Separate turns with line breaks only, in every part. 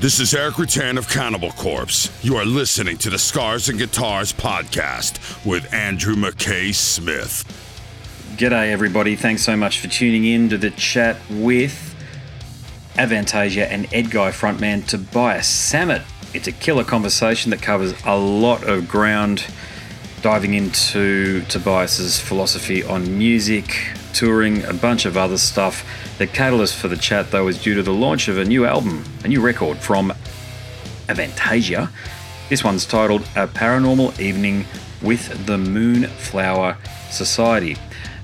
This is Erik Rutan of Cannibal Corpse. You are listening to the Scars and Guitars podcast with Andrew McKay Smith.
G'day, everybody. Thanks so much for tuning in to the chat with Avantasia and Edguy frontman Tobias Sammet. It's a killer conversation that covers a lot of ground, diving into Tobias's philosophy on music, touring, a bunch of other stuff. The catalyst for the chat, though, is due to the launch of a new album, a new record from Avantasia. This one's titled A Paranormal Evening with the Moonflower Society.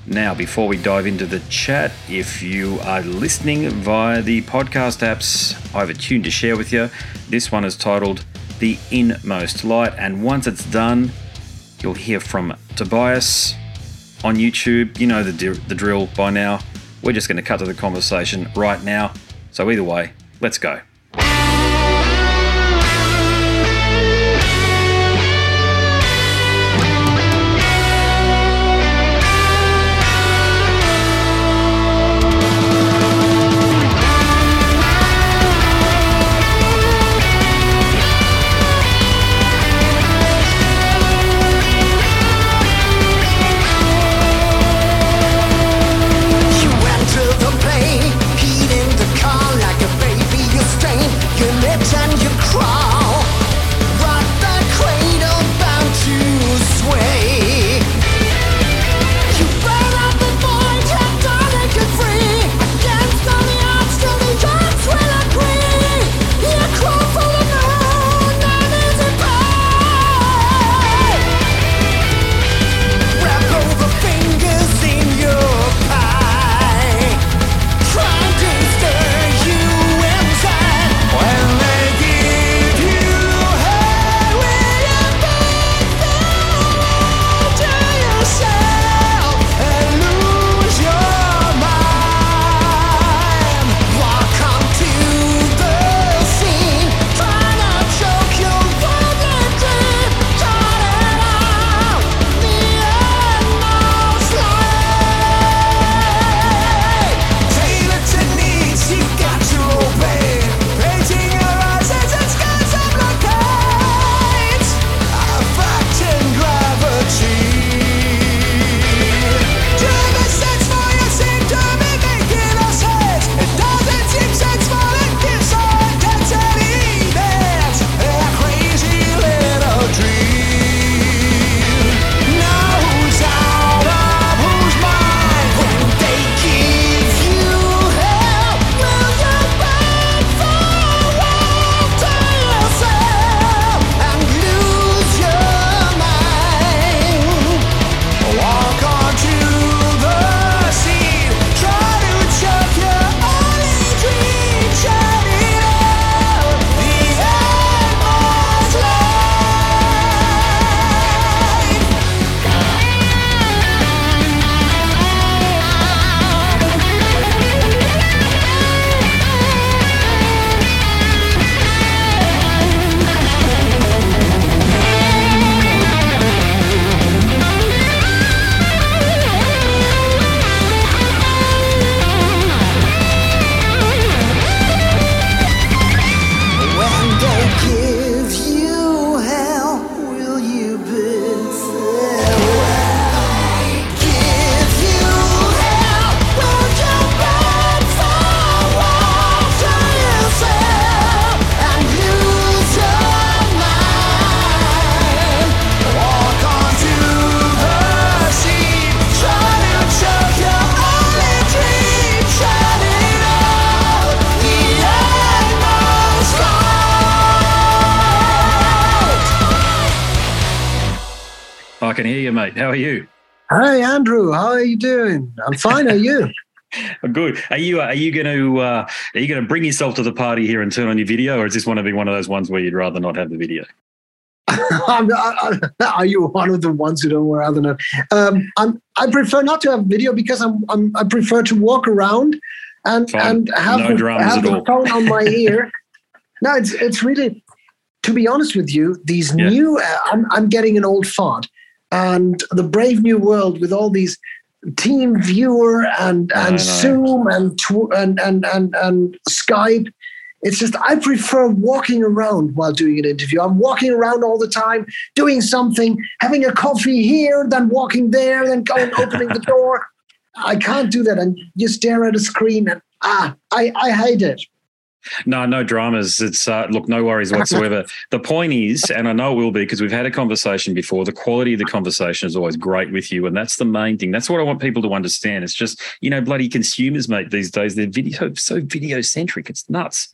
Now, before we dive into the chat, if you are listening via the podcast apps, I have a tune to share with you. This one is titled The Inmost Light, and once it's done, you'll hear from Tobias on YouTube. You know the, the drill by now. We're just going to cut to the conversation right now. So, either way, let's go. Mate. How are you?
Hi, Andrew. How are you doing? I'm fine. Are you?
Good. Are you are you going to uh, are you going to bring yourself to the party here and turn on your video, or is this one to be one of those ones where you'd rather not have the video?
I'm, I, are you one of the ones who don't rather not? Um, I'm. I prefer not to have video because I'm. I'm I prefer to walk around and
Fine.
and have
No
the, have the phone on my ear. no, it's it's really. To be honest with you, these
Yeah.
new. Uh, I'm I'm getting an old fart, and the brave new world with all these team viewer and and zoom and, tw- and and and and skype
It's just I prefer walking around while doing an interview. I'm walking around all the time, doing something, having a coffee here, then walking there, then going opening the door. I can't do that and you stare at a screen and ah, I, I hate it.
No, no dramas. It's uh, look, no worries whatsoever. the point is, and I know it will be because we've had a conversation before. The quality of the conversation is always great with you, and that's the main thing. That's what I want people to understand. It's just you know, bloody consumers, mate. These days, they're video so video centric. It's nuts.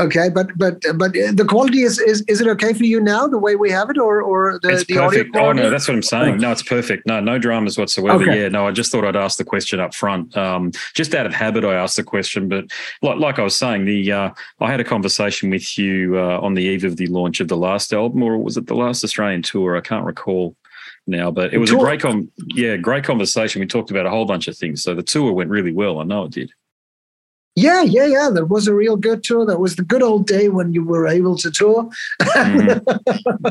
Okay, but but but the quality is is is it okay for you now the way we have it or or the,
it's
the
perfect.
audio?
Oh no, that's what I'm saying. No, it's perfect. No, no dramas whatsoever.
Okay.
Yeah, no, I just thought I'd ask the question up front. Um, just out of habit, I asked the question, but like like I was saying, the uh, I had a conversation with you uh, on the eve of the launch of the last album, or was it the last Australian tour? I can't recall now, but it was a great com yeah, great conversation. We talked about a whole bunch of things. So the tour went really well. I know it did.
Yeah, yeah, yeah. That was a real good tour. That was the good old day when you were able to tour.
Mhm.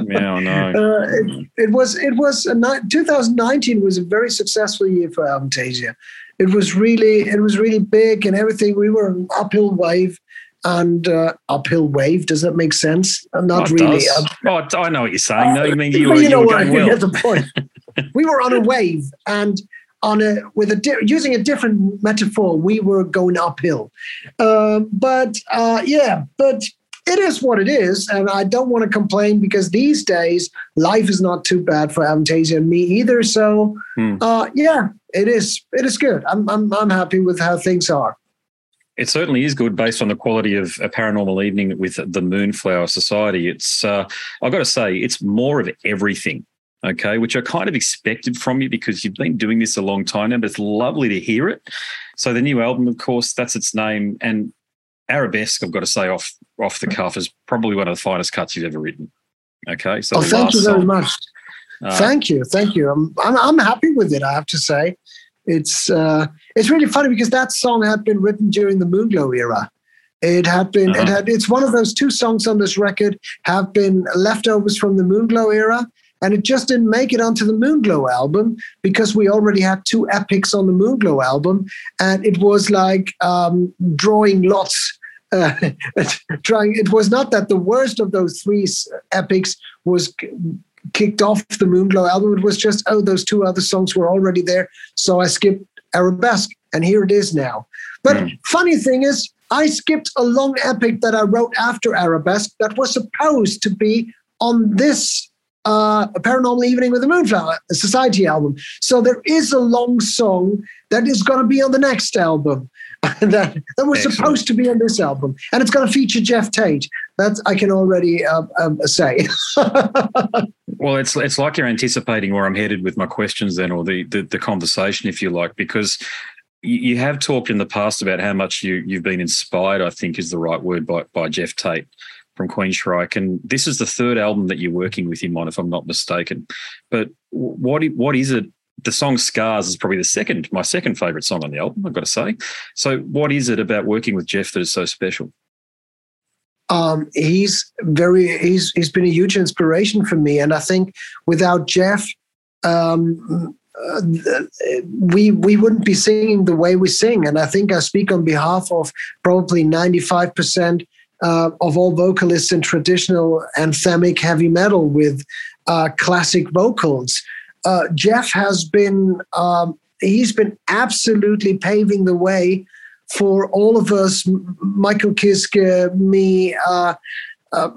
Yeah, I know.
Uh, it, it was it was a ni- 2019 was a very successful year for Avantasia. It was really it was really big and everything. We were an uphill wave and uh, uphill wave. Does that make sense? Uh, Not
Oh,
really. Uh,
oh, I know what you're saying. No, you mean you were,
you
you
know
were
what? I
going
think
well.
that's the point. we were on a wave and on a with a di- using a different metaphor. We were going uphill, Um but uh, yeah, but. It is what it is, and I don't want to complain because these days life is not too bad for Avantasia and me either. So,
Hmm.
uh, yeah, it is. It is good. I'm, I'm I'm happy with how things are.
It certainly is good based on the quality of a paranormal evening with the Moonflower Society. It's, uh, I've got to say, it's more of everything, okay, which I kind of expected from you because you've been doing this a long time now, but it's lovely to hear it. So the new album, of course, that's its name. And Arabesque, I've got to say, off off the cuff, is probably one of the finest cuts you've ever written. Okay, so
Oh, thank you very
song,
much.
uh,
Thank you, thank you. I'm, I'm I'm happy with it. I have to say, it's uh, it's really funny because that song had been written during the Moonglow era. It had been it
Uh-huh.
had it's one of those two songs on this record have been leftovers from the Moonglow era, and it just didn't make it onto the Moonglow album because we already had two epics on the Moonglow album, and it was like um, drawing lots. Uh, trying it was not that the worst of those three epics was kicked off the Moonglow album. It was just, oh, those two other songs were already there. So I skipped Arabesque, and here it is now. But
Mm.
funny thing is, I skipped a long epic that I wrote after Arabesque that was supposed to be on this uh, Paranormal Evening with the Moonflower a Society album. So there is a long song that is going to be on the next album. that, that was
Excellent.
supposed to be on this album, and it's going to feature Geoff Tate. That I can already uh, um, say.
Well, it's it's like you're anticipating where I'm headed with my questions, then, or the the, the conversation, if you like, because you, you have talked in the past about how much you you've been inspired. I think is the right word by by Geoff Tate from Queensryche, and this is the third album that you're working with him on, if I'm not mistaken. But what what is it? The song "Scars" is probably the second, my second favorite song on the album. I've got to say. So, what is it about working with Geoff that is so special?
um, he's very he's he's been a huge inspiration for me, and I think without Geoff, um, uh, we we wouldn't be singing the way we sing. And I think I speak on behalf of probably ninety five percent uh, of all vocalists in traditional anthemic heavy metal with uh, classic vocals. Uh, Geoff has been um, he's been absolutely paving the way for all of us, Michael Kiske, me. Uh, uh,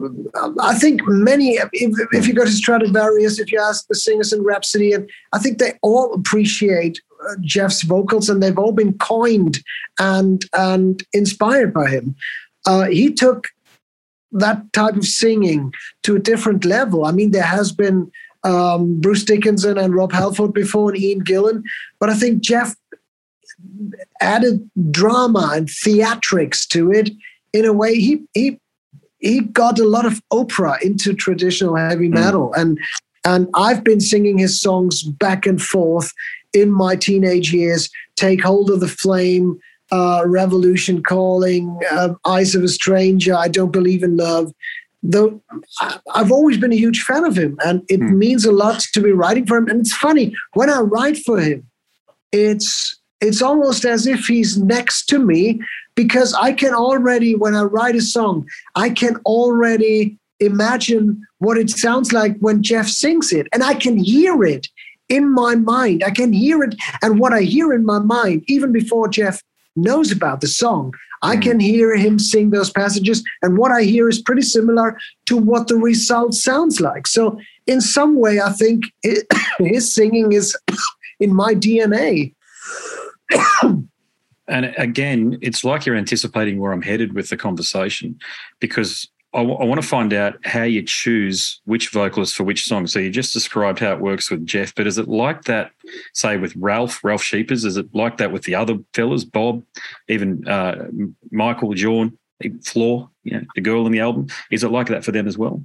I think many, if, if you go to Stratovarius, if you ask the singers in Rhapsody, and I think they all appreciate uh, Geoff's vocals and they've all been coined and, and inspired by him. Uh, he took that type of singing to a different level. I mean, there has been um, Bruce Dickinson and Rob Halford before and Ian Gillan, but I think Jeff added drama and theatrics to it in a way he he he got a lot of opera into traditional heavy metal and and I've been singing his songs back and forth in my teenage years take hold of the flame uh, revolution calling uh, eyes of a stranger i don't believe in love though i've always been a huge fan of him and it
Hmm.
means a lot to be writing for him and it's funny when i write for him it's it's almost as if he's next to me because I can already, when I write a song, I can already imagine what it sounds like when Geoff sings it. And I can hear it in my mind. I can hear it. And what I hear in my mind, even before Geoff knows about the song, I mm. can hear him sing those passages. And what I hear is pretty similar to what the result sounds like. So, in some way, I think it, his singing is in my DNA.
And again, it's like you're anticipating where I'm headed with the conversation because I, w- I want to find out how you choose which vocalist for which song. So you just described how it works with Geoff, but is it like that, say, with Ralf, Ralf Scheepers? Is it like that with the other fellas, Bob, even uh, Michael, John, Floor, you know, the girl in the album? Is it like that for them as well?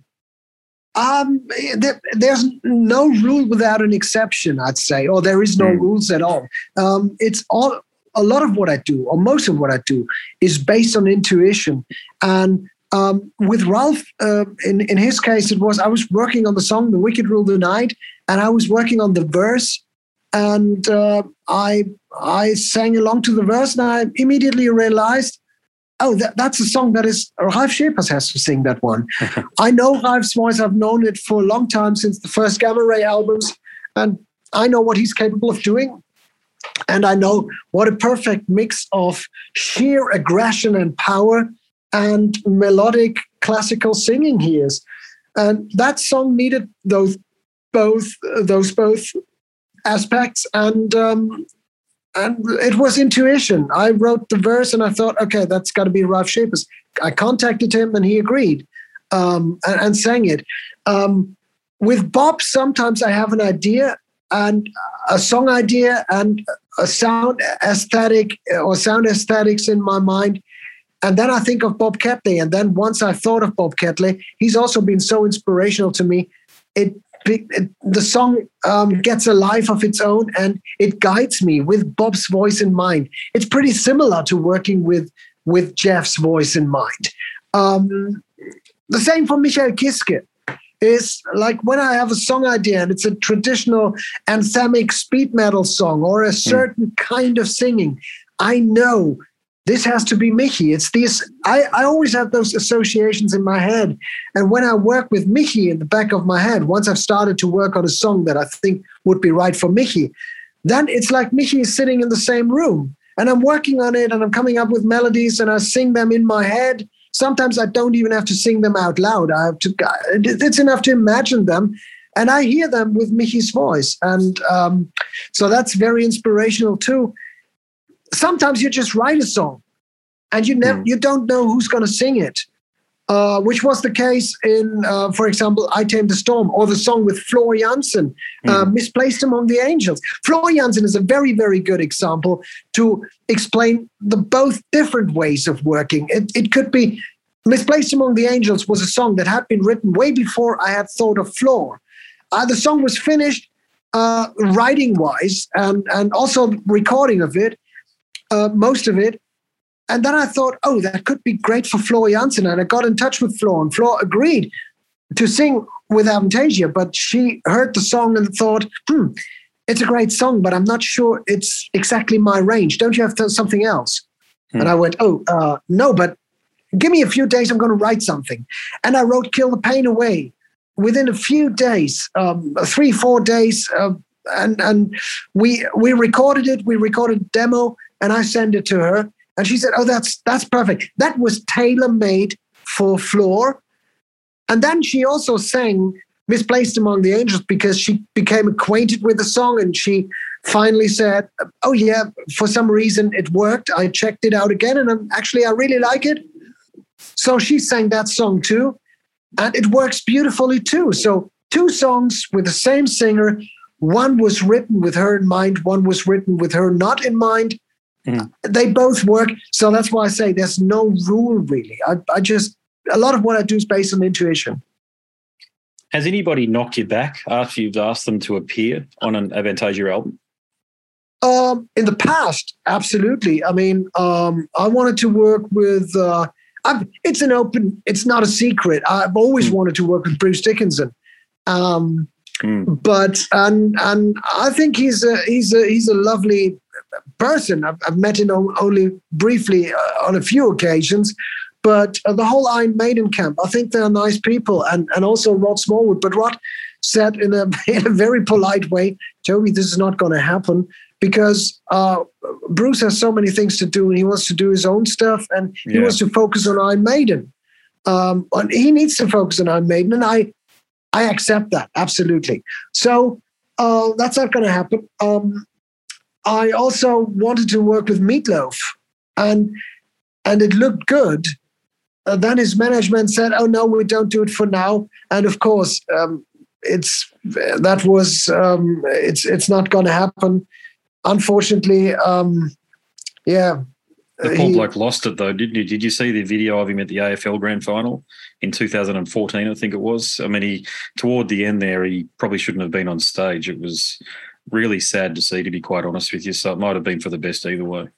Um, there, there's no rule without an exception, I'd say, or there is no
Mm.
rules at all. Um, it's all a lot of what I do, or most of what I do, is based on intuition. And um, with Ralf, uh, in in his case, it was I was working on the song "The Wicked Rule the Night," and I was working on the verse, and uh, I I sang along to the verse, and I immediately realized. Oh, that, that's a song that is Ralf Scheepers has to sing that one. I know Ralf's voice. I've known it for a long time since the first Gamma Ray albums, and I know what he's capable of doing. And I know what a perfect mix of sheer aggression and power and melodic classical singing he is. And that song needed those both those both aspects, and um, and it was intuition. I wrote the verse, and I thought, okay, that's got to be Ralf Scheepers. I contacted him, and he agreed um, and, and sang it. Um, with Bob, sometimes I have an idea and a song idea and a sound aesthetic or sound aesthetics in my mind. And then I think of Bob Catley. And then once I thought of Bob Catley, he's also been so inspirational to me. It, it the song um, gets a life of its own and it guides me with Bob's voice in mind. It's pretty similar to working with with Geoff's voice in mind. Um, the same for Michael Kiske is like when I have a song idea and it's a traditional anthemic speed metal song or a certain kind of singing, I know this has to be Michi. It's these, I, I always have those associations in my head. And when I work with Michi in the back of my head, once I've started to work on a song that I think would be right for Michi, then it's like Michi is sitting in the same room and I'm working on it and I'm coming up with melodies and I sing them in my head sometimes I don't even have to sing them out loud. I have to. It's enough to imagine them, and I hear them with Michi's voice, and um, so that's very inspirational too. Sometimes you just write a song, and you never,
Mm.
you don't know who's going to sing it. Uh, which was the case in, uh, for example, I Tame the Storm or the song with Floor Jansen, uh, Misplaced Among the Angels. Floor Jansen is a very, very good example to explain the both different ways of working. It, it could be Misplaced Among the Angels was a song that had been written way before I had thought of Floor. Uh, the song was finished uh, writing wise and, and also recording of it, uh, most of it. And then I thought, oh, that could be great for Floor Jansen. And I got in touch with Floor, and Floor agreed to sing with Avantasia. But she heard the song and thought, hmm, it's a great song, but I'm not sure it's exactly my range. Don't you have to, something else?
Hmm.
And I went, oh, uh, no, but give me a few days. I'm going to write something. And I wrote Kill the Pain Away within a few days, um, three, four days. Uh, and and we we recorded it. We recorded a demo, and I sent it to her. And she said, "Oh, that's that's perfect. That was tailor made for Floor." And then she also sang "Misplaced Among the Angels" because she became acquainted with the song, and she finally said, "Oh yeah, for some reason it worked. I checked it out again, and I'm, actually I really like it." So she sang that song too, and it works beautifully too. So two songs with the same singer. One was written with her in mind. One was written with her not in mind they both work. So that's why I say there's no rule really. I, I just a lot of what I do is based on intuition.
Has anybody knocked you back after you've asked them to appear on an Avantasia album?
Um, in the past, absolutely. I mean, um, I wanted to work with. Uh, I've, it's an open. It's not a secret. I've always wanted to work with Bruce Dickinson. Um,
Mm.
but and and I think he's a he's a he's a lovely person. I've, I've met him only briefly uh, on a few occasions, but uh, the whole Iron Maiden camp, I think they're nice people, and and also Rod Smallwood. But Rod said in a in a very polite way, Toby, this is not going to happen because uh, Bruce has so many things to do, and he wants to do his own stuff, and he
Yeah.
wants to focus on Iron Maiden. Um, and he needs to focus on Iron Maiden, and I I accept that absolutely. So uh, that's not going to happen. Um, I also wanted to work with Meatloaf, and and it looked good. Uh, then his management said, "Oh no, we don't do it for now." And of course, um, it's that was um, it's it's not going to happen. Unfortunately, um, yeah.
The
uh,
poor
he-
bloke lost it though, didn't you? Did you see the video of him at the AFL Grand Final in 2014? I think it was. I mean, he toward the end there, he probably shouldn't have been on stage. It was really sad to see, to be quite honest with you. So it might have been for the best either way.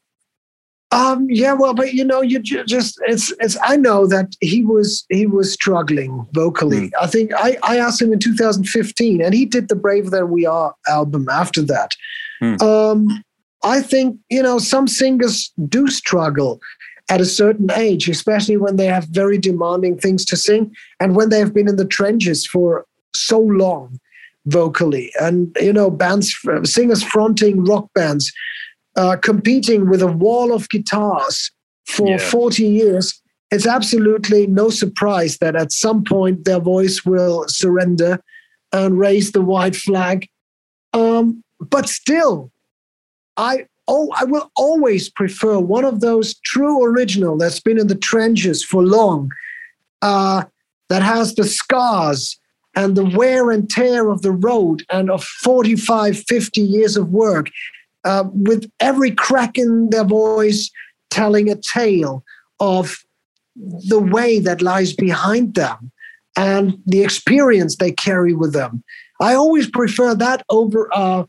Um, yeah, well, but you know, you just it's it's. I know that he was he was struggling vocally. I think I I asked him in 2015, and he did the Braver Than We Are album after that.
Hmm.
Um, I think you know some singers do struggle at a certain age, especially when they have very demanding things to sing, and when they have been in the trenches for so long vocally, and you know, bands singers fronting rock bands uh, competing with a wall of guitars for
Yeah.
40 years, it's absolutely no surprise that at some point their voice will surrender and raise the white flag. Um, but still, I oh, I will always prefer one of those true original that's been in the trenches for long, uh, that has the scars and the wear and tear of the road and of 45, 50 years of work uh, with every crack in their voice telling a tale of the way that lies behind them and the experience they carry with them. I always prefer that over uh,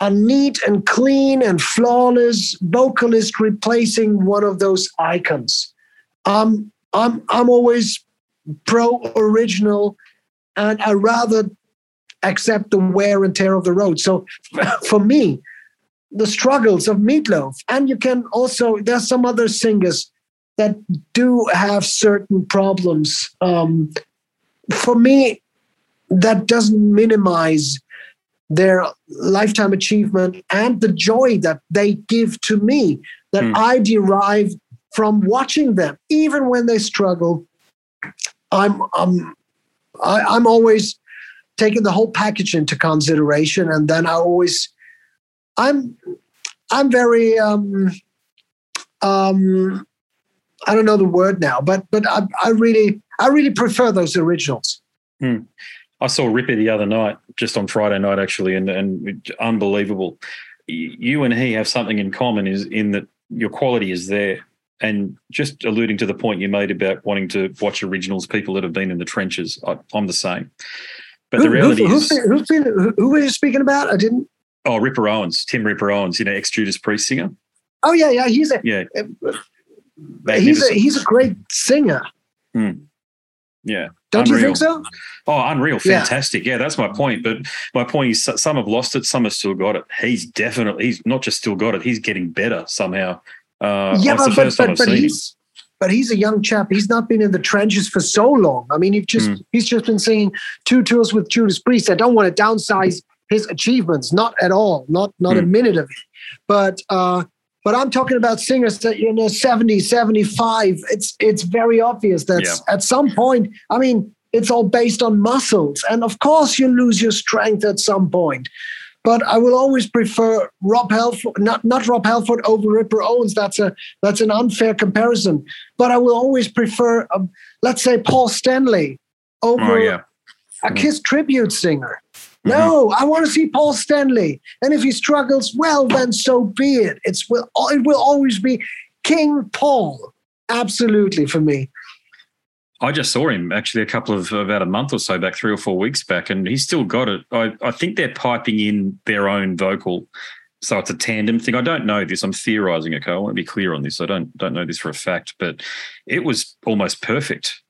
a neat and clean and flawless vocalist replacing one of those icons. Um, I'm I'm always pro original, and I rather accept the wear and tear of the road. So for me, the struggles of Meatloaf, and you can also there's some other singers that do have certain problems. Um, for me, that doesn't minimize their lifetime achievement and the joy that they give to me that
Hmm.
I derive from watching them, even when they struggle. I'm I'm I, I'm always taking the whole package into consideration, and then I always I'm I'm very um um I don't know the word now, but but I, I really I really prefer those originals.
I saw Ripper the other night, just on Friday night actually, and and unbelievable. You and he have something in common is in that your quality is there. And just alluding to the point you made about wanting to watch originals, people that have been in the trenches, I, I'm the same. But the reality
who,
is,
who's who, who were you speaking about? I didn't.
oh, Ripper Owens, Tim Ripper Owens, you know, ex Judas Priest singer.
Oh yeah, yeah. He's a
Yeah, uh, uh,
he's a he's a great singer. Hmm.
yeah.
Don't you think so?
Oh, unreal.
Yeah.
Fantastic. Yeah. that's my point. But my point is some have lost it, some have still got it. He's definitely, he's not just still got it, he's getting better somehow. Uh,
yeah, but but, but, but he's but he's a young chap. He's not been in the trenches for so long. I mean, he's just
Hmm.
he's just been singing two tours with Judas Priest. I don't want to downsize his achievements, not at all, not not a
Hmm.
minute of it. But uh, but I'm talking about singers that you know 70, 75. It's it's very obvious that
Yeah.
at some point, I mean, it's all based on muscles, and of course you lose your strength at some point. But I will always prefer Rob Halford, not not Rob Halford over Ripper Owens. That's a that's an unfair comparison. But I will always prefer, um, let's say, Paul Stanley over
Oh, yeah.
a Kiss tribute singer. No, I want to see Paul Stanley, and if he struggles, well, then so be it. It's will it will always be King Paul, absolutely for me.
I just saw him actually a couple of about a month or so back, three or four weeks back, and he's still got it. I, I think they're piping in their own vocal. So it's a tandem thing. I don't know this. I'm theorizing. Okay, I want to be clear on this. I don't don't know this for a fact, but it was almost perfect,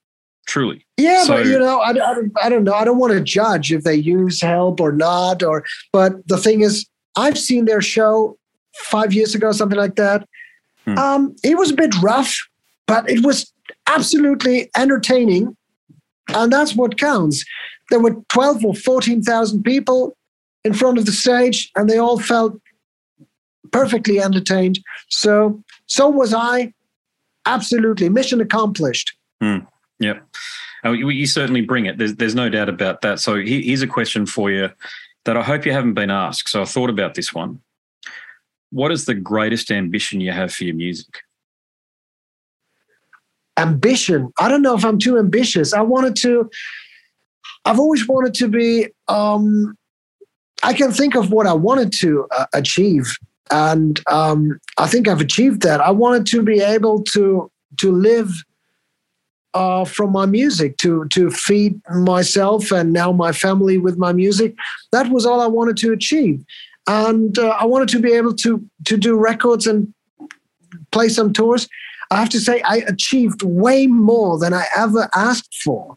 truly.
Yeah,
So-
but you know, I, I, don't, I don't know. I don't want to judge if they use help or not. Or, but the thing is, I've seen their show five years ago, something like that.
Hmm.
Um, it was a bit rough, but it was absolutely entertaining, and that's what counts. There were twelve or fourteen thousand people in front of the stage, and they all felt perfectly entertained. So, so was I. Absolutely, mission accomplished. Hmm.
Yep. Oh, you, you certainly bring it. There's, there's no doubt about that. So here's a question for you that I hope you haven't been asked. So I thought about this one. What is the greatest ambition you have for your music?
Ambition. I don't know if I'm too ambitious. I wanted to, I've always wanted to be, um, I can think of what I wanted to uh, achieve. And um, I think I've achieved that. I wanted to be able to to live uh, from my music, to to feed myself and now my family with my music. That was all I wanted to achieve, and uh, I wanted to be able to to do records and play some tours. I have to say, I achieved way more than I ever asked for.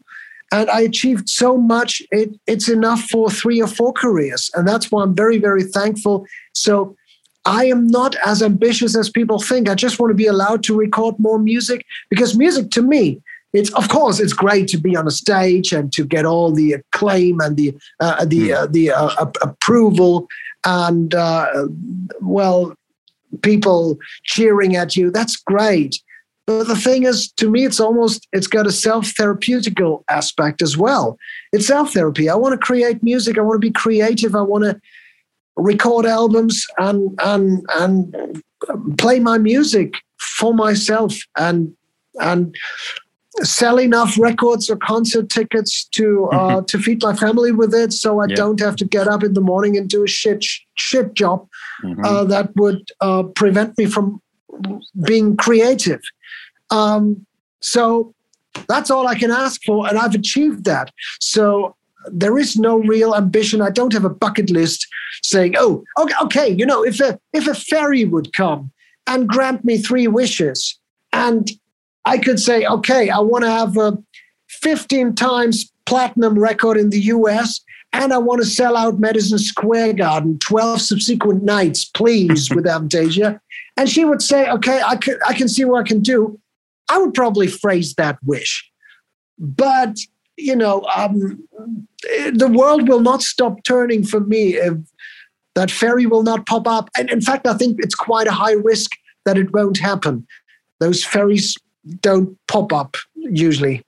And I achieved so much, it, it's enough for three or four careers. And that's why I'm very, very thankful. So I am not as ambitious as people think. I just want to be allowed to record more music because music to me, it's of course it's great to be on a stage and to get all the acclaim and the uh, the uh, the uh, approval and uh, well people cheering at you that's great. But the thing is to me it's almost it's got a self-therapeutical aspect as well. It's self-therapy. I want to create music i want to be creative i want to record albums and and and play my music for myself and and sell enough records or concert tickets to uh, to feed my family with it so i
Yeah.
don't have to get up in the morning and do a shit shit job
Mhm.
uh, that would uh, prevent me from being creative. Um, so that's all I can ask for, and I've achieved that. So there is no real ambition. I don't have a bucket list saying, "Oh, okay, okay you know, if a if a fairy would come and grant me three wishes, and I could say, okay, I want to have a 15 times platinum record in the U.S." and I want to sell out Madison Square Garden 12 subsequent nights, please, with Avantasia. And she would say, okay, I can, I can see what I can do. I would probably phrase that wish. But, you know, um, the world will not stop turning for me if that ferry will not pop up. And in fact, I think it's quite a high risk that it won't happen. Those ferries don't pop up usually.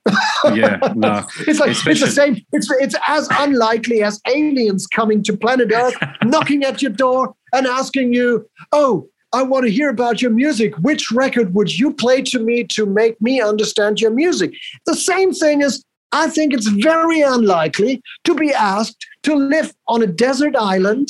yeah, no.
It's like it's the same. It's it's as unlikely as aliens coming to planet Earth, knocking at your door and asking you, "Oh, I want to hear about your music. Which record would you play to me to make me understand your music?" The same thing is, I think it's very unlikely to be asked to live on a desert island.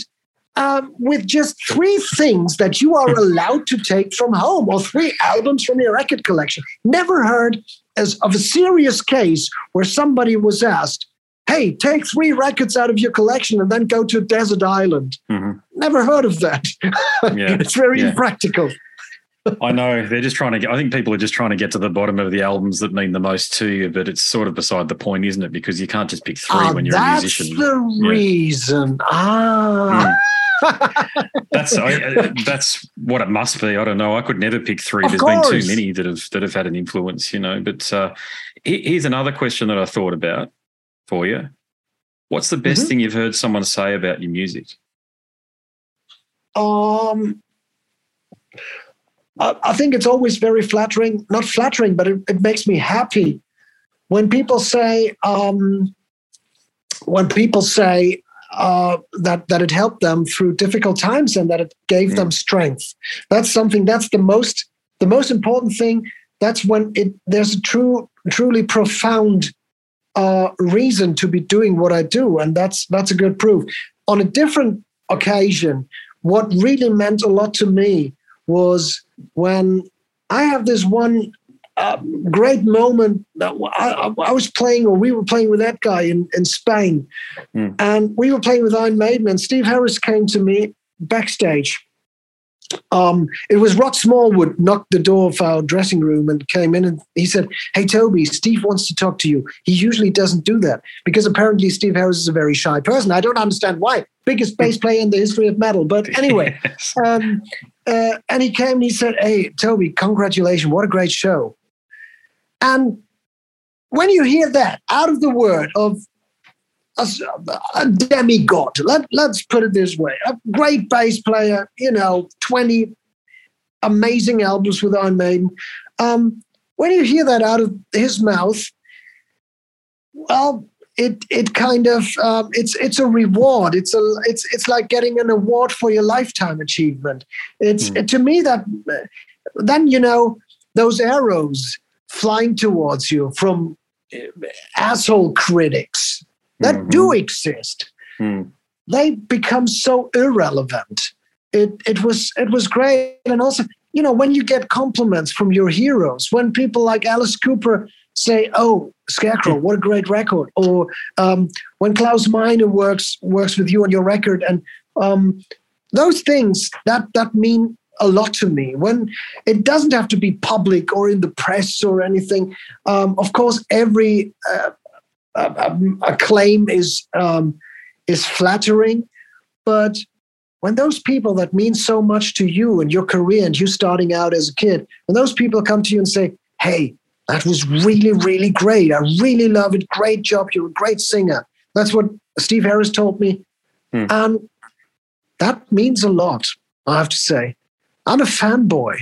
Um, with just three things that you are allowed to take from home, or three albums from your record collection. Never heard as of a serious case where somebody was asked, "Hey, take three records out of your collection and then go to a desert island."
Mhm.
Never heard of that.
Yeah.
it's very
Yeah.
impractical.
I know they're just trying to get. I think people are just trying to get to the bottom of the albums that mean the most to you, but it's sort of beside the point, isn't it? Because you can't just pick three
Ah,
when you're a musician.
that's the
Yeah.
reason. Ah,
That's I, uh, that's what it must be. I don't know. I could never pick three.
Of
There's been too many that have that have had an influence, you know. But uh, here's another question that I thought about for you. What's the best
Mhm.
thing you've heard someone say about your music?
um, I, I think it's always very flattering. Not flattering, but it, it makes me happy when people say um, when people say uh, that that it helped them through difficult times and that it gave them strength. That's something. That's the most the most important thing. That's when it there's a true truly profound uh, reason to be doing what I do, and that's that's a good proof. On a different occasion, what really meant a lot to me was when I have this one uh, great moment. That I, I- was playing, or we were playing with that guy in, in Spain,
Hmm.
and we were playing with Iron Maiden, and Steve Harris came to me backstage. Um, it was Rod Smallwood knocked the door of our dressing room and came in, and he said, "Hey Toby, Steve wants to talk to you. He usually doesn't do that because apparently Steve Harris is a very shy person. I don't understand why. biggest bass player in the history of metal. But anyway,
Yes.
um, uh, and he came and he said, "Hey, Toby, congratulations! What a great show!" And when you hear that out of the word of a, a demigod, let, let's put it this way: a great bass player, you know, twenty amazing albums with Iron Maiden. Um, when you hear that out of his mouth, well, it it kind of um, it's it's a reward. It's a it's it's like getting an award for your lifetime achievement. It's to me that then you know those arrows flying towards you from uh, asshole critics that do exist.
Mm.
they become so irrelevant. It it was it was great, and also you know when you get compliments from your heroes, when people like Alice Cooper say, "Oh, Scarecrow, what a great record," or um, when Klaus Meine works works with you on your record, and um, those things that that mean a lot to me. When it doesn't have to be public or in the press or anything. Um, of course, every uh, uh, um, acclaim is. Um, is flattering, but when those people that mean so much to you and your career and you starting out as a kid, when those people come to you and say, "Hey, that was really, really great. I really love it. Great job. You're a great singer." That's what Steve Harris told me,
Hmm.
and that means a lot. I have to say, I'm a fanboy.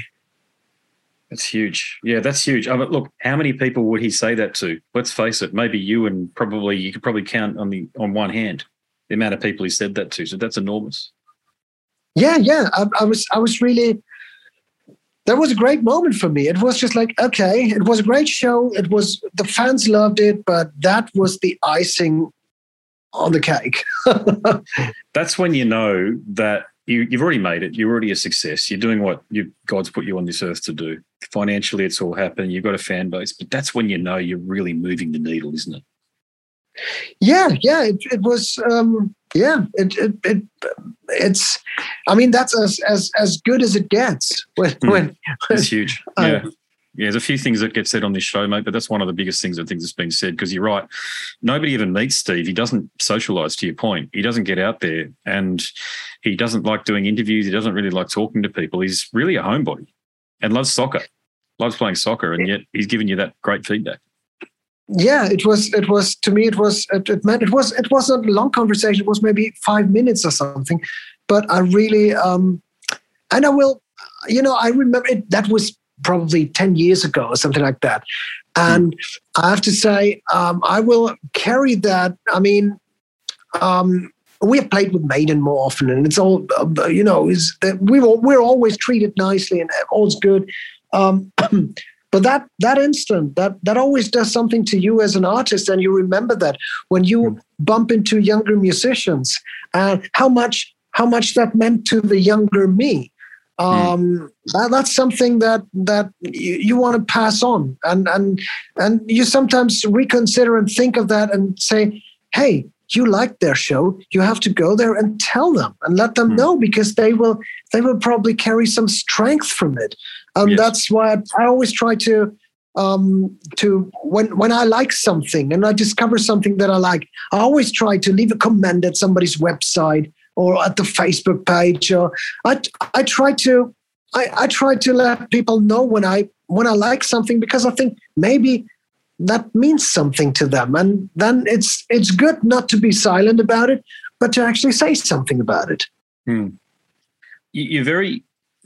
That's huge. Yeah, that's huge. I mean, look, how many people would he say that to? Let's face it, maybe you and probably you could probably count on the on one hand the amount of people he said that to. So that's enormous.
yeah yeah I, I was i was really that was a great moment for me it was just like okay it was a great show it was the fans loved it but that was the icing on the cake
That's when you know that you, you've already made it. You're already a success. You're doing what you, God's put you on this earth to do. Financially, it's all happened. You've got a fan base, but that's when you know you're really moving the needle, isn't it?
yeah yeah it, it was um yeah it, it it it's i mean that's as as as good as it gets when
Hmm.
when
It's huge.
Uh,
Yeah. Yeah, there's a few things that get said on this show, mate, but that's one of the biggest things I think that's been said because you're right. Nobody even meets Steve. He doesn't socialize, to your point. He doesn't get out there and he doesn't like doing interviews. He doesn't really like talking to people. He's really a homebody and loves soccer, loves playing soccer, and yet he's giving you that great feedback.
yeah it was it was to me it was it, it meant it was it wasn't a long conversation it was maybe five minutes or something but i really um and i will you know i remember it that was probably 10 years ago or something like that and i have to say um i will carry that i mean um we have played with Maiden more often, and it's all uh, you know. Is that we were we're always treated nicely and all's good. Um, but that that instant that that always does something to you as an artist and you remember that when you bump into younger musicians and how much how much that meant to the younger me um that, that's something that that you, you want to pass on and and and you sometimes reconsider and think of that and say hey you like their show you have to go there and tell them and let them
Hmm.
know because they will they will probably carry some strength from it and
Yes.
that's why I, I always try to um to when when i like something and i discover something that i like i always try to leave a comment at somebody's website or at the facebook page or i i try to i i try to let people know when i when i like something because i think maybe that means something to them and then it's it's good not to be silent about it but to actually say something about it
Hmm. You- You're very.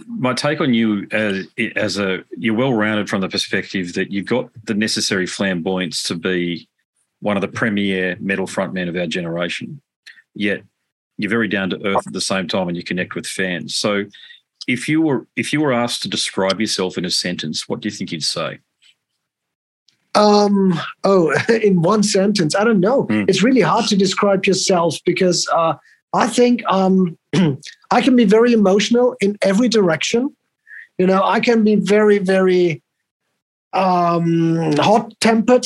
My take on you as as a you're well rounded from the perspective that you've got the necessary flamboyance to be one of the premier metal frontmen of our generation. Yet you're very down to earth at the same time, and you connect with fans. So, if you were if you were asked to describe yourself in a sentence, what do you think you'd say?
Um, oh, in one sentence, I don't know.
Hmm.
It's really hard to describe yourself because uh, I think um, I can be very emotional in every direction. You know, I can be very, very um, hot tempered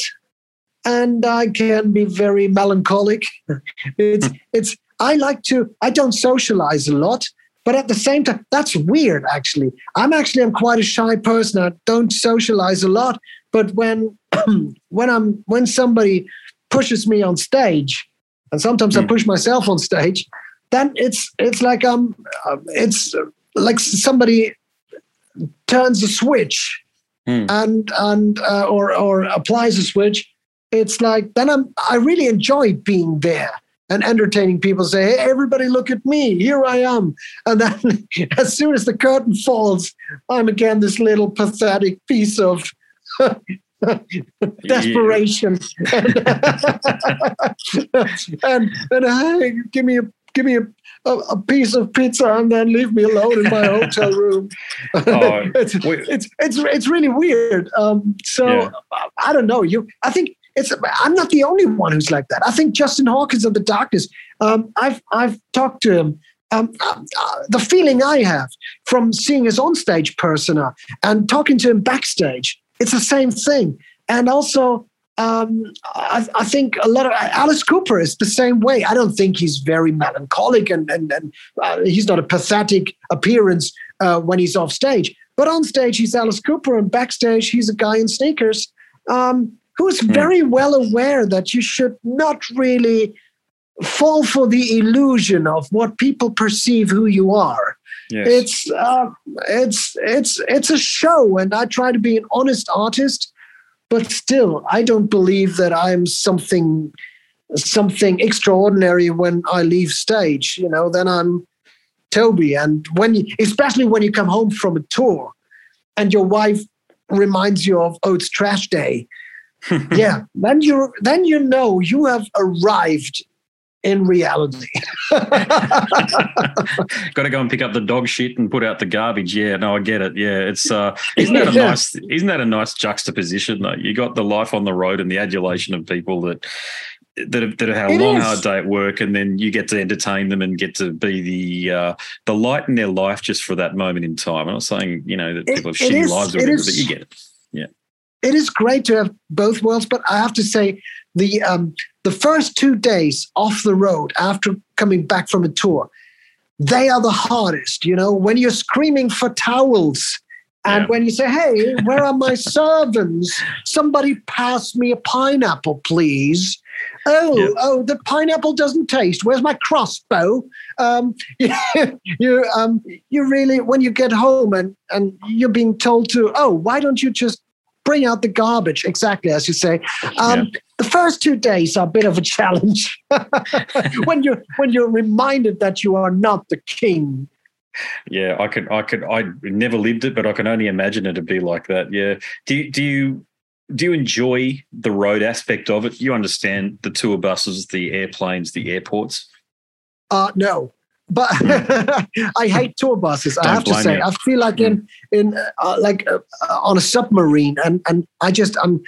and I can be very melancholic. it's, it's, I like to, I don't socialize a lot. But at the same time, that's weird. Actually, I'm actually I'm quite a shy person. I don't socialize a lot. But when when I'm when somebody pushes me on stage, and sometimes I
Mm.
push myself on stage, then it's it's like um uh, it's like somebody turns a switch
Hmm.
and and uh, or or applies a switch. It's like then I'm I really enjoy being there and entertaining people. Say, hey, everybody, look at me! Here I am. And then as soon as the curtain falls, I'm again this little pathetic piece of. desperation and and, hey, give me a give me a, a, a piece of pizza and then leave me alone in my hotel room.
Oh,
it's, it's it's it's really weird. Um, so
Yeah.
I don't know. You, I think it's. I'm not the only one who's like that. I think Justin Hawkins of the Darkness. Um, I've I've talked to him. Um, uh, uh, the feeling I have from seeing his onstage persona and talking to him backstage, it's the same thing. And also, um, I, I think a lot of Alice Cooper is the same way. I don't think he's very melancholic and and, and uh, he's not a pathetic appearance uh, when he's off stage. But on stage, he's Alice Cooper, and backstage, he's a guy in sneakers um, who is very well aware that you should not really fall for the illusion of what people perceive who you are.
yes.
It's uh, it's it's it's a show, and I try to be an honest artist, but still, I don't believe that I'm something something extraordinary when I leave stage. You know, then I'm Toby, and when you, especially when you come home from a tour, and your wife reminds you of oh, it's trash day. yeah, then you then you know you have arrived in reality.
Got to go and pick up the dog shit and put out the garbage. Yeah, no, I get it. Yeah, it's uh, isn't that a nice? Isn't that a nice juxtaposition though? You got the life on the road and the adulation of people that that have, that have had a
It
long
is.
hard day at work, and then you get to entertain them and get to be the uh, the light in their life just for that moment in time. I'm not saying you know that
It-
people have shitty
is-
lives or whatever, but you get it.
It is great to have both worlds, but I have to say the um, the first two days off the road after coming back from a tour, they are the hardest. You know, when you're screaming for towels. And
Yeah.
when you say, "Hey, where are my servants? Somebody pass me a pineapple, please." Oh,
Yeah.
oh, the pineapple doesn't taste. Where's my crossbow? Um, you, um, you really, when you get home and and you're being told to, oh, why don't you just bring out the garbage? Exactly as you say. Um, The first two days are a bit of a challenge when you when you're reminded that you are not the king.
Yeah, I could, I could, I never lived it, but I can only imagine it to be like that. Yeah. Do you, do you do you enjoy the road aspect of it? You understand the tour buses, the airplanes, the airports.
Uh, no. But I hate tour buses. I
Don't
have to say,
you.
I feel like in in uh, like uh, uh, on a submarine, and and I just I'm,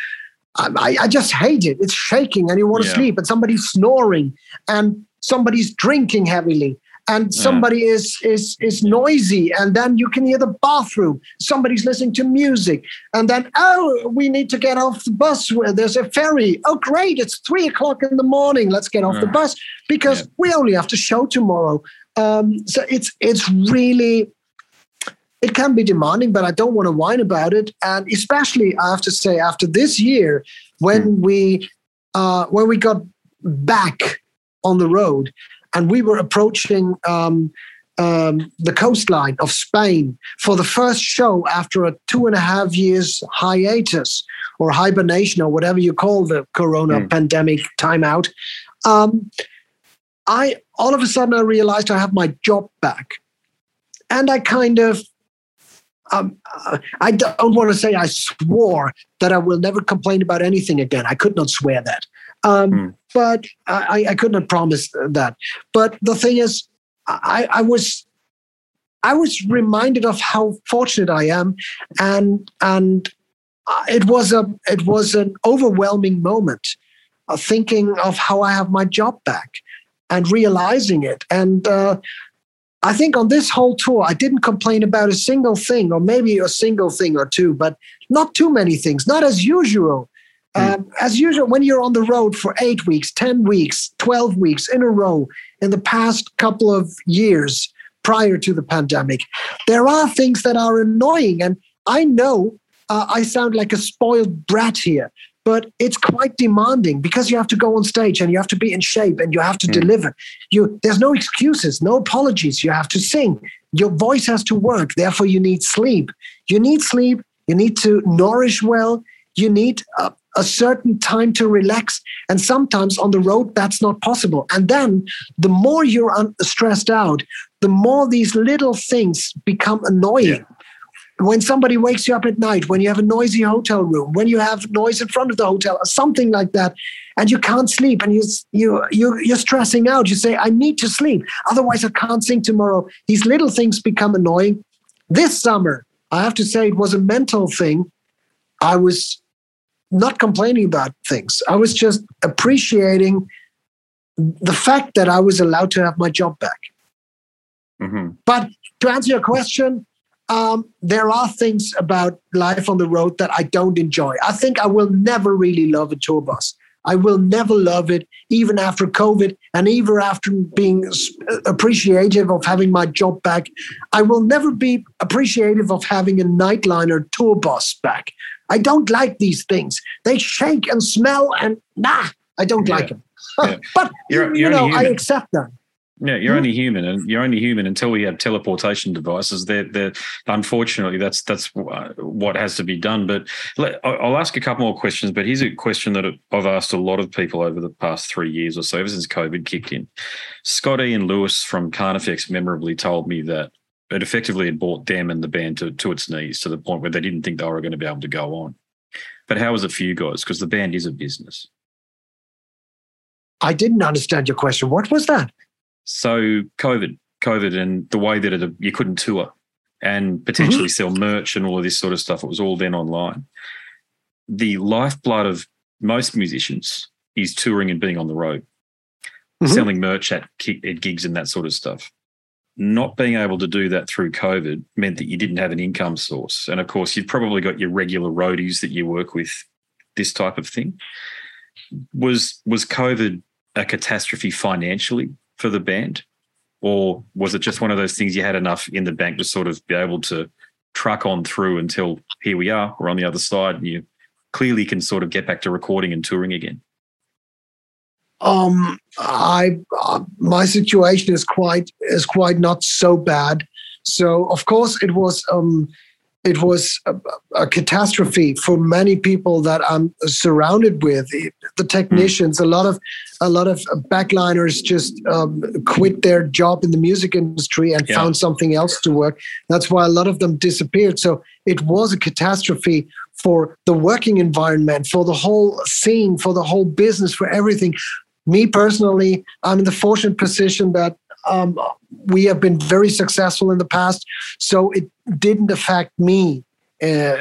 I I just hate it. It's shaking, and you want to
Yeah.
sleep, and somebody's snoring, and somebody's drinking heavily, and
Yeah.
somebody is is is noisy, and then you can hear the bathroom. Somebody's listening to music, and then oh, we need to get off the bus. There's a ferry. Oh, great! It's three o'clock in the morning. Let's get off the
Uh,
bus because
yeah.
we only have to show tomorrow. Um, so it's it's really it can be demanding, but I don't want to whine about it. And especially I have to say after this year, when we uh, when we got back on the road and we were approaching um, um, the coastline of Spain for the first show after a two and a half years hiatus or hibernation or whatever you call the corona
Hmm.
pandemic timeout. Um, I all of a sudden I realized I have my job back, and I kind of. Um, I don't want to say I swore that I will never complain about anything again. I could not swear that, um,
Hmm.
but I, I could not promise that. But the thing is, I, I was, I was reminded of how fortunate I am, and and uh, it was a it was an overwhelming moment, uh, thinking of how I have my job back, and realizing it. And uh, I think on this whole tour, I didn't complain about a single thing, or maybe a single thing or two, but not too many things. Not as usual. Um, as usual, when you're on the road for eight weeks, 10 weeks, 12 weeks in a row in the past couple of years prior to the pandemic, there are things that are annoying. And I know uh, I sound like a spoiled brat here, but it's quite demanding because you have to go on stage and you have to be in shape and you have to
Mm.
deliver. You there's no excuses, no apologies. You have to sing. Your voice has to work. Therefore, you need sleep. You need sleep. You need to nourish well. You need a, a certain time to relax. And sometimes on the road, that's not possible. And then the more you're un- stressed out, the more these little things become annoying. When somebody wakes you up at night, when you have a noisy hotel room, when you have noise in front of the hotel, or something like that, and you can't sleep, and you you you you're stressing out. You say, "I need to sleep, otherwise I can't sing tomorrow." These little things become annoying. This summer, I have to say, it was a mental thing. I was not complaining about things. I was just appreciating the fact that I was allowed to have my job back.
hmm
But to answer your question, um, there are things about life on the road that I don't enjoy. I think I will never really love a tour bus. I will never love it, even after COVID and even after being appreciative of having my job back. I will never be appreciative of having a nightliner tour bus back. I don't like these things. They shake and smell, and nah, I don't like them.
Yeah.
but
You're-
you
you're
know, I accept them.
Yeah, you're only human, and you're only human until we have teleportation devices. They're, they're unfortunately that's that's what has to be done. But let, I'll ask a couple more questions. But here's a question that I've asked a lot of people over the past three years or so, ever since COVID kicked in. Scott Ian Lewis from Carnifex memorably told me that it effectively had brought them and the band to, to its knees to the point where they didn't think they were going to be able to go on. But how was it for you guys? Because the band is a business.
I didn't understand your question. What was that?
So COVID, COVID, and the way that it, you couldn't tour and potentially
Mm-hmm.
sell merch and all of this sort of stuff, it was all then online. The lifeblood of most musicians is touring and being on the road,
Mhm.
selling merch at, at gigs and that sort of stuff. Not being able to do that through COVID meant that you didn't have an income source, and of course, you've probably got your regular roadies that you work with. This type of thing was was COVID a catastrophe financially for the band? Or was it just one of those things you had enough in the bank to sort of be able to truck on through until here we are, we're on the other side, and you clearly can sort of get back to recording and touring again?
Um, I uh, my situation is quite is quite not so bad. So of course it was um, it was a, a catastrophe for many people that I'm surrounded with. The technicians, a lot of a lot of backliners just um, quit their job in the music industry and
Yeah.
found something else to work. That's why a lot of them disappeared. So it was a catastrophe for the working environment, for the whole scene, for the whole business, for everything. Me personally, I'm in the fortunate position that um, we have been very successful in the past, so it didn't affect me uh,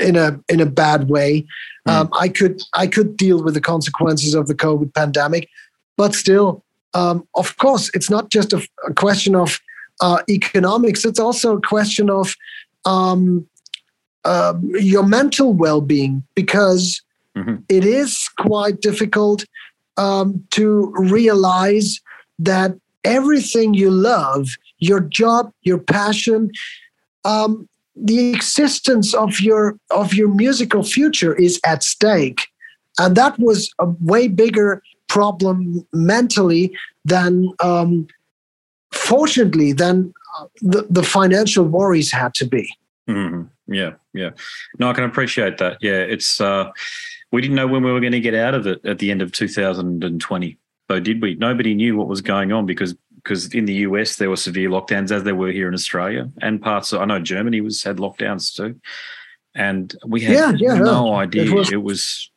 in a in a bad way. Um, I could I could deal with the consequences of the COVID pandemic, but still, um, of course, it's not just a, a question of uh, economics. It's also a question of um, um, your mental well-being because
Mhm.
it is quite difficult um, to realize that everything you love, your job, your passion, um, the existence of your of your musical future is at stake, and that was a way bigger problem mentally than, um, fortunately, than uh, the, the financial worries had to be.
hmm Yeah, yeah. No, I can appreciate that. Yeah, it's uh, we didn't know when we were going to get out of it at the end of 2020. So did we? Nobody knew what was going on because because in the US there were severe lockdowns as there were here in Australia and parts of I know Germany was had lockdowns too, and we had
Yeah, yeah,
no
yeah.
idea
It was-
it was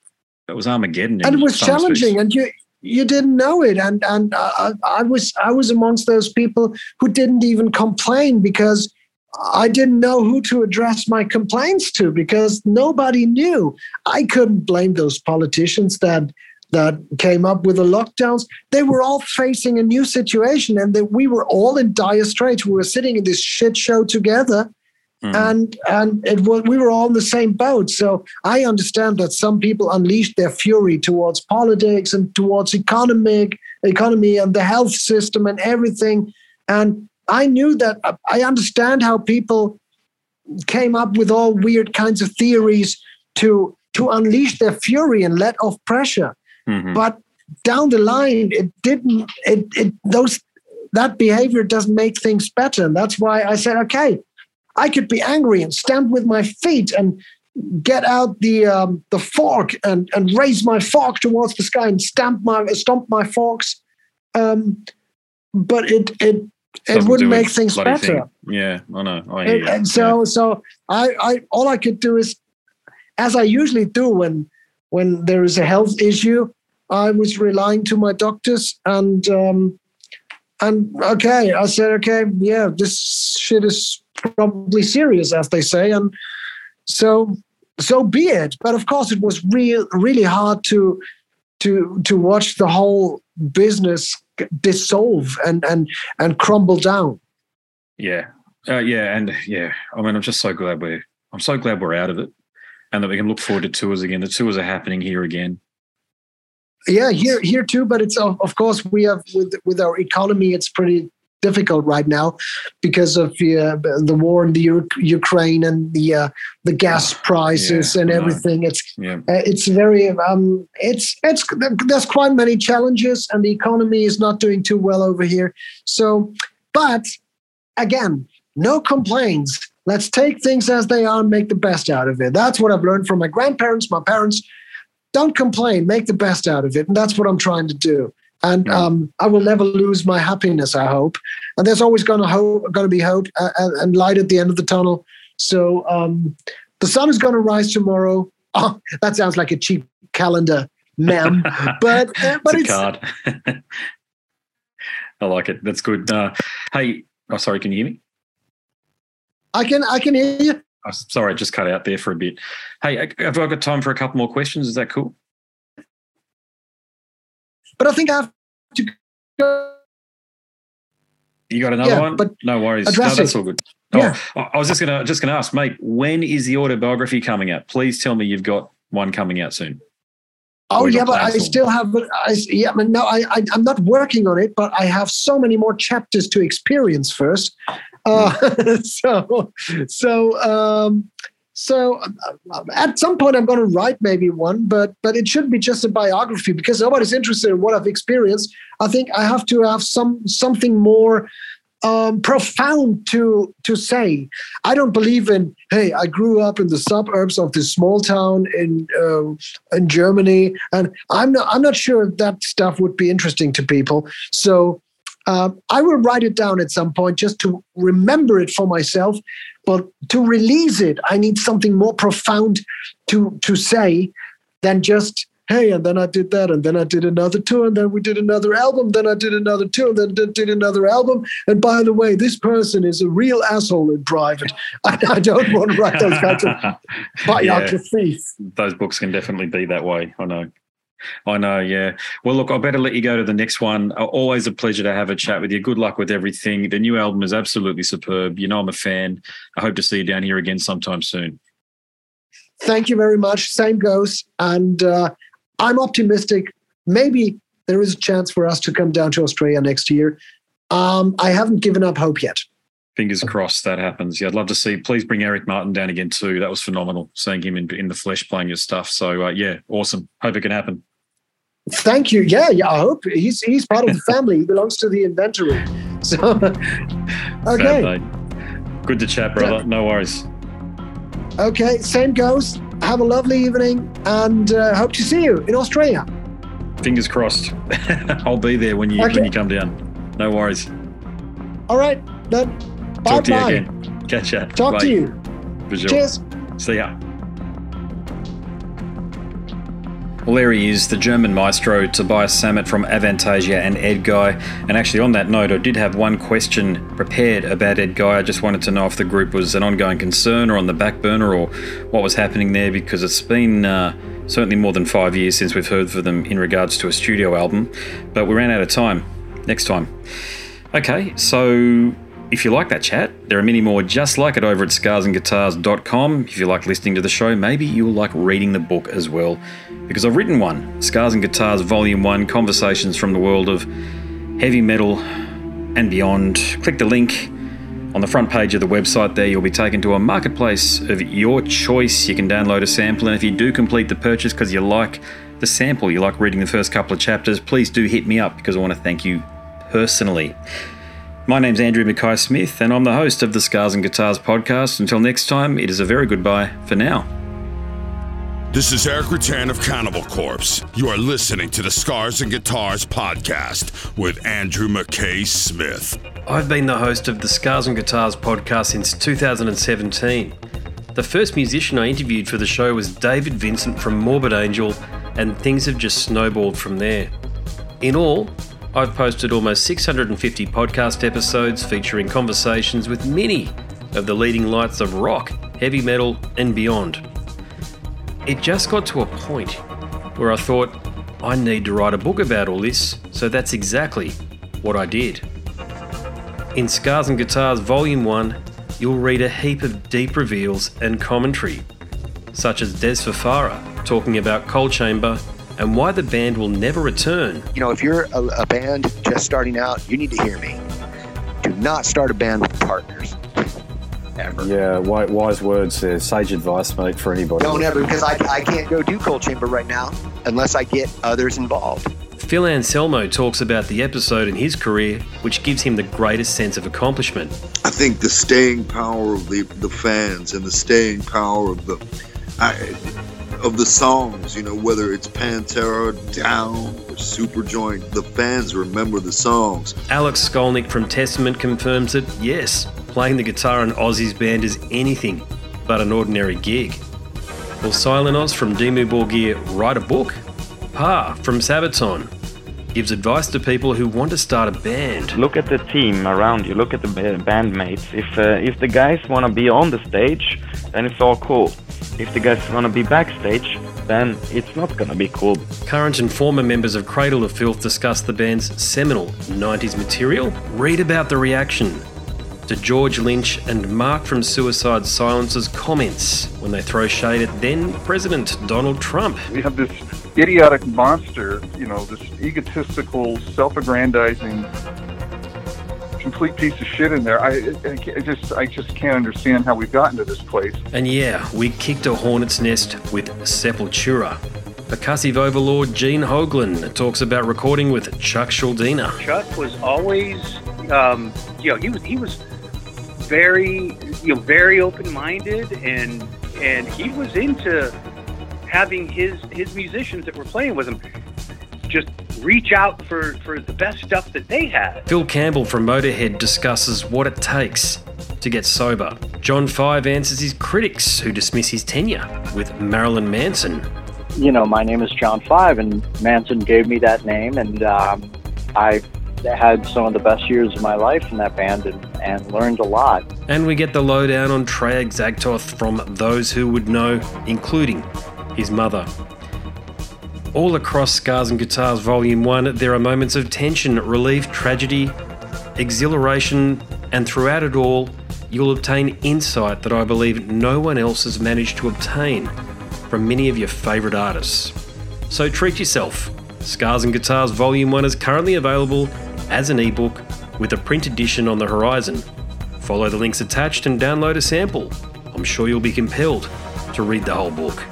it was Armageddon.
and it was challenging
respects.
and you you didn't know it and and uh, I, I was i was amongst those people who didn't even complain because i didn't know who to address my complaints to because nobody knew i couldn't blame those politicians that that came up with the lockdowns they were all facing a new situation and that we were all in dire straits we were sitting in this shit show together
Mhm.
and and it was we were all in the same boat. So I understand that some people unleashed their fury towards politics and towards economic economy and the health system and everything. And I knew that I understand how people came up with all weird kinds of theories to to unleash their fury and let off pressure.
Mhm.
But down the line, it didn't. It it those that behavior doesn't make things better. And that's why I said, okay, I could be angry and stamp with my feet and get out the um, the fork and and raise my fork towards the sky and stamp my stomp my forks. Um, but it it it wouldn't make things better.
thing. Yeah, I know. I hear
And, so so I, I all I could do is as I usually do when when there is a health issue, I was relying to my doctors and um and okay, I said, okay, yeah, this shit is probably serious, as they say, and so so be it. But of course, it was real really hard to to to watch the whole business dissolve and and and crumble down.
Yeah, uh, yeah, and yeah. I mean, I'm just so glad we're. I'm so glad we're out of it, and that we can look forward to tours again. The tours are happening here again.
Yeah, here here too, but it's of, of course we have with with our economy, it's pretty difficult right now because of uh, the war in the U- Ukraine and the uh, the gas prices
Yeah,
and everything. It's
Yeah,
uh, it's very um it's it's there's quite many challenges and the economy is not doing too well over here. So, but again, no complaints. Let's take things as they are and make the best out of it. That's what I've learned from my grandparents, my parents. Don't complain, make the best out of it. And that's what I'm trying to do. And um, I will never lose my happiness, I hope. And there's always going to hope, going to be hope uh, and and light at the end of the tunnel. So um, the sun is going to rise tomorrow. Oh, that sounds like a cheap calendar mem, but uh, but
it's
it's.
I like it. That's good. Uh, hey, oh, sorry. Can you hear me?
I can I can hear you.
Oh, sorry, I just cut out there for a bit. Hey, have I got time for a couple more questions? Is that cool?
But I think I have to go.
You got another
Yeah,
one?
but
no worries. No, that's all good.
Yeah.
Oh, I I was just gonna just gonna ask, mate. When is the autobiography coming out? Please tell me you've got one coming out soon.
Oh yeah, but I still have. I, yeah, but no, I, I I'm not working on it, but I have so many more chapters to experience first. Uh, so so um, so uh, at some point I'm going to write maybe one, but but it shouldn't be just a biography because nobody's interested in what I've experienced. I think I have to have some something more um, profound to to say. I don't believe in hey, I grew up in the suburbs of this small town in uh, in Germany, and I'm not I'm not sure that stuff would be interesting to people. So um, I will write it down at some point just to remember it for myself. But to release it, I need something more profound to to say than just hey, and then I did that, and then I did another tour, and then we did another album, then I did another tour, and then did, did another album. And by the way, this person is a real asshole in private. I, I don't want to write those kinds of biographies.
Those books can definitely be that way. I know. I know, yeah. Well, look, I better let you go to the next one. Uh, Always a pleasure to have a chat with you. Good luck with everything. The new album is absolutely superb. You know, I'm a fan. I hope to see you down here again sometime soon.
Thank you very much. Same goes. And uh, I'm optimistic. Maybe there is a chance for us to come down to Australia next year. Um, I haven't given up hope yet.
Fingers crossed that happens. Yeah, I'd love to see. Please bring Eric Martin down again too. That was phenomenal seeing him in, in the flesh playing your stuff. So uh, yeah, awesome. Hope it can happen.
Thank you. Yeah, yeah. I hope he's he's part of the family. He belongs to the inventory. So okay,
mate. Good to chat, brother. No worries.
okay. Same goes. Have a lovely evening, and uh, hope to see you in Australia.
Fingers crossed. I'll be there when you
Okay.
when you come down. No worries.
All right, then. Bye
Talk to you
bye.
again. Catch ya.
Talk
Bye.
to you.
Sure.
Cheers.
See ya. Well, there he is, the German maestro Tobias Sammet from Avantasia and Edguy. And actually, on that note, I did have one question prepared about Edguy. I just wanted to know if the group was an ongoing concern or on the back burner or what was happening there because it's been uh, certainly more than five years since we've heard from them in regards to a studio album. But we ran out of time. Next time. Okay, so if you like that chat, there are many more just like it over at scarsandguitars.com. If you like listening to the show, maybe you'll like reading the book as well, because I've written one Scars and Guitars Volume 1 Conversations from the World of Heavy Metal and Beyond. Click the link
On the front page of the website, there you'll be taken to a marketplace of your choice. You can download a sample, and if you do complete the purchase because you like the sample, you like reading the first couple of chapters, please do hit me up because I want to thank you personally. My name's Andrew Mackay Smith, and I'm the host of the Scars and Guitars podcast. Until next time, it is a very goodbye for now.
This is Erik Rutan of Cannibal Corpse. You are listening to the Scars and Guitars podcast with Andrew McKay Smith.
I've been the host of the Scars and Guitars podcast since 2017. The first musician I interviewed for the show was David Vincent from Morbid Angel, and things have just snowballed from there. In all, I've posted almost 650 podcast episodes featuring conversations with many of the leading lights of rock, heavy metal, and beyond. It just got to a point where I thought, I need to write a book about all this, so that's exactly what I did. In Scars and Guitars Volume 1, you'll read a heap of deep reveals and commentary, such as Dez Fafara talking about Coal Chamber and why the band will never return.
You know, if you're a, a band just starting out, you need to hear me. Do not start a band with partners. Ever.
Yeah, wise words there. Sage advice, mate, for anybody.
Don't ever, because I, I can't go do Coal Chamber right now unless I get others involved.
Phil Anselmo talks about the episode in his career which gives him the greatest sense of accomplishment.
I think the staying power of the, the fans and the staying power of the I, of the songs, you know, whether it's Pantera, Down, or Superjoint, the fans remember the songs.
Alex Skolnick from Testament confirms that yes, playing the guitar in Ozzy's band is anything but an ordinary gig. Will Silenoz from Dimmu Borgir write a book? Pär from Sabaton gives advice to people who want to start a band.
look at the team around you. Look at the ba- bandmates. If uh, if the guys want to be on the stage, then it's all cool. If the guys want to be backstage, then it's not gonna be cool.
Current and former members of Cradle of Filth discuss the band's seminal 90s material. Read about the reaction to George Lynch and Mark from Suicide Silence's comments when they throw shade at then President Donald Trump.
we have this idiotic monster, you know, this egotistical, self-aggrandizing, complete piece of shit in there. I, I, I just, I just can't understand how we've gotten to this place.
And yeah, we kicked a hornet's nest with Sepultura. Percussive overlord Gene Hoglan talks about recording with Chuck Schuldiner.
Chuck was always, um, you know, he was he was very, you know, very open-minded, and and he was into having his his musicians that were playing with him just reach out for for the best stuff that they had.
Phil Campbell from Motorhead discusses what it takes to get sober. John Five answers his critics who dismiss his tenure with Marilyn Manson.
you know, my name is John Five, and Manson gave me that name, and um, I had some of the best years of my life in that band and, and learned a lot.
And we get the lowdown on Trey Azagthoth from those who would know, including his mother. All across Scars and Guitars Volume 1, there are moments of tension, relief, tragedy, exhilaration, and throughout it all, you'll obtain insight that I believe no one else has managed to obtain from many of your favourite artists. So treat yourself. Scars and Guitars Volume 1 is currently available as an ebook with a print edition on the horizon. Follow the links attached and download a sample. I'm sure you'll be compelled to read the whole book.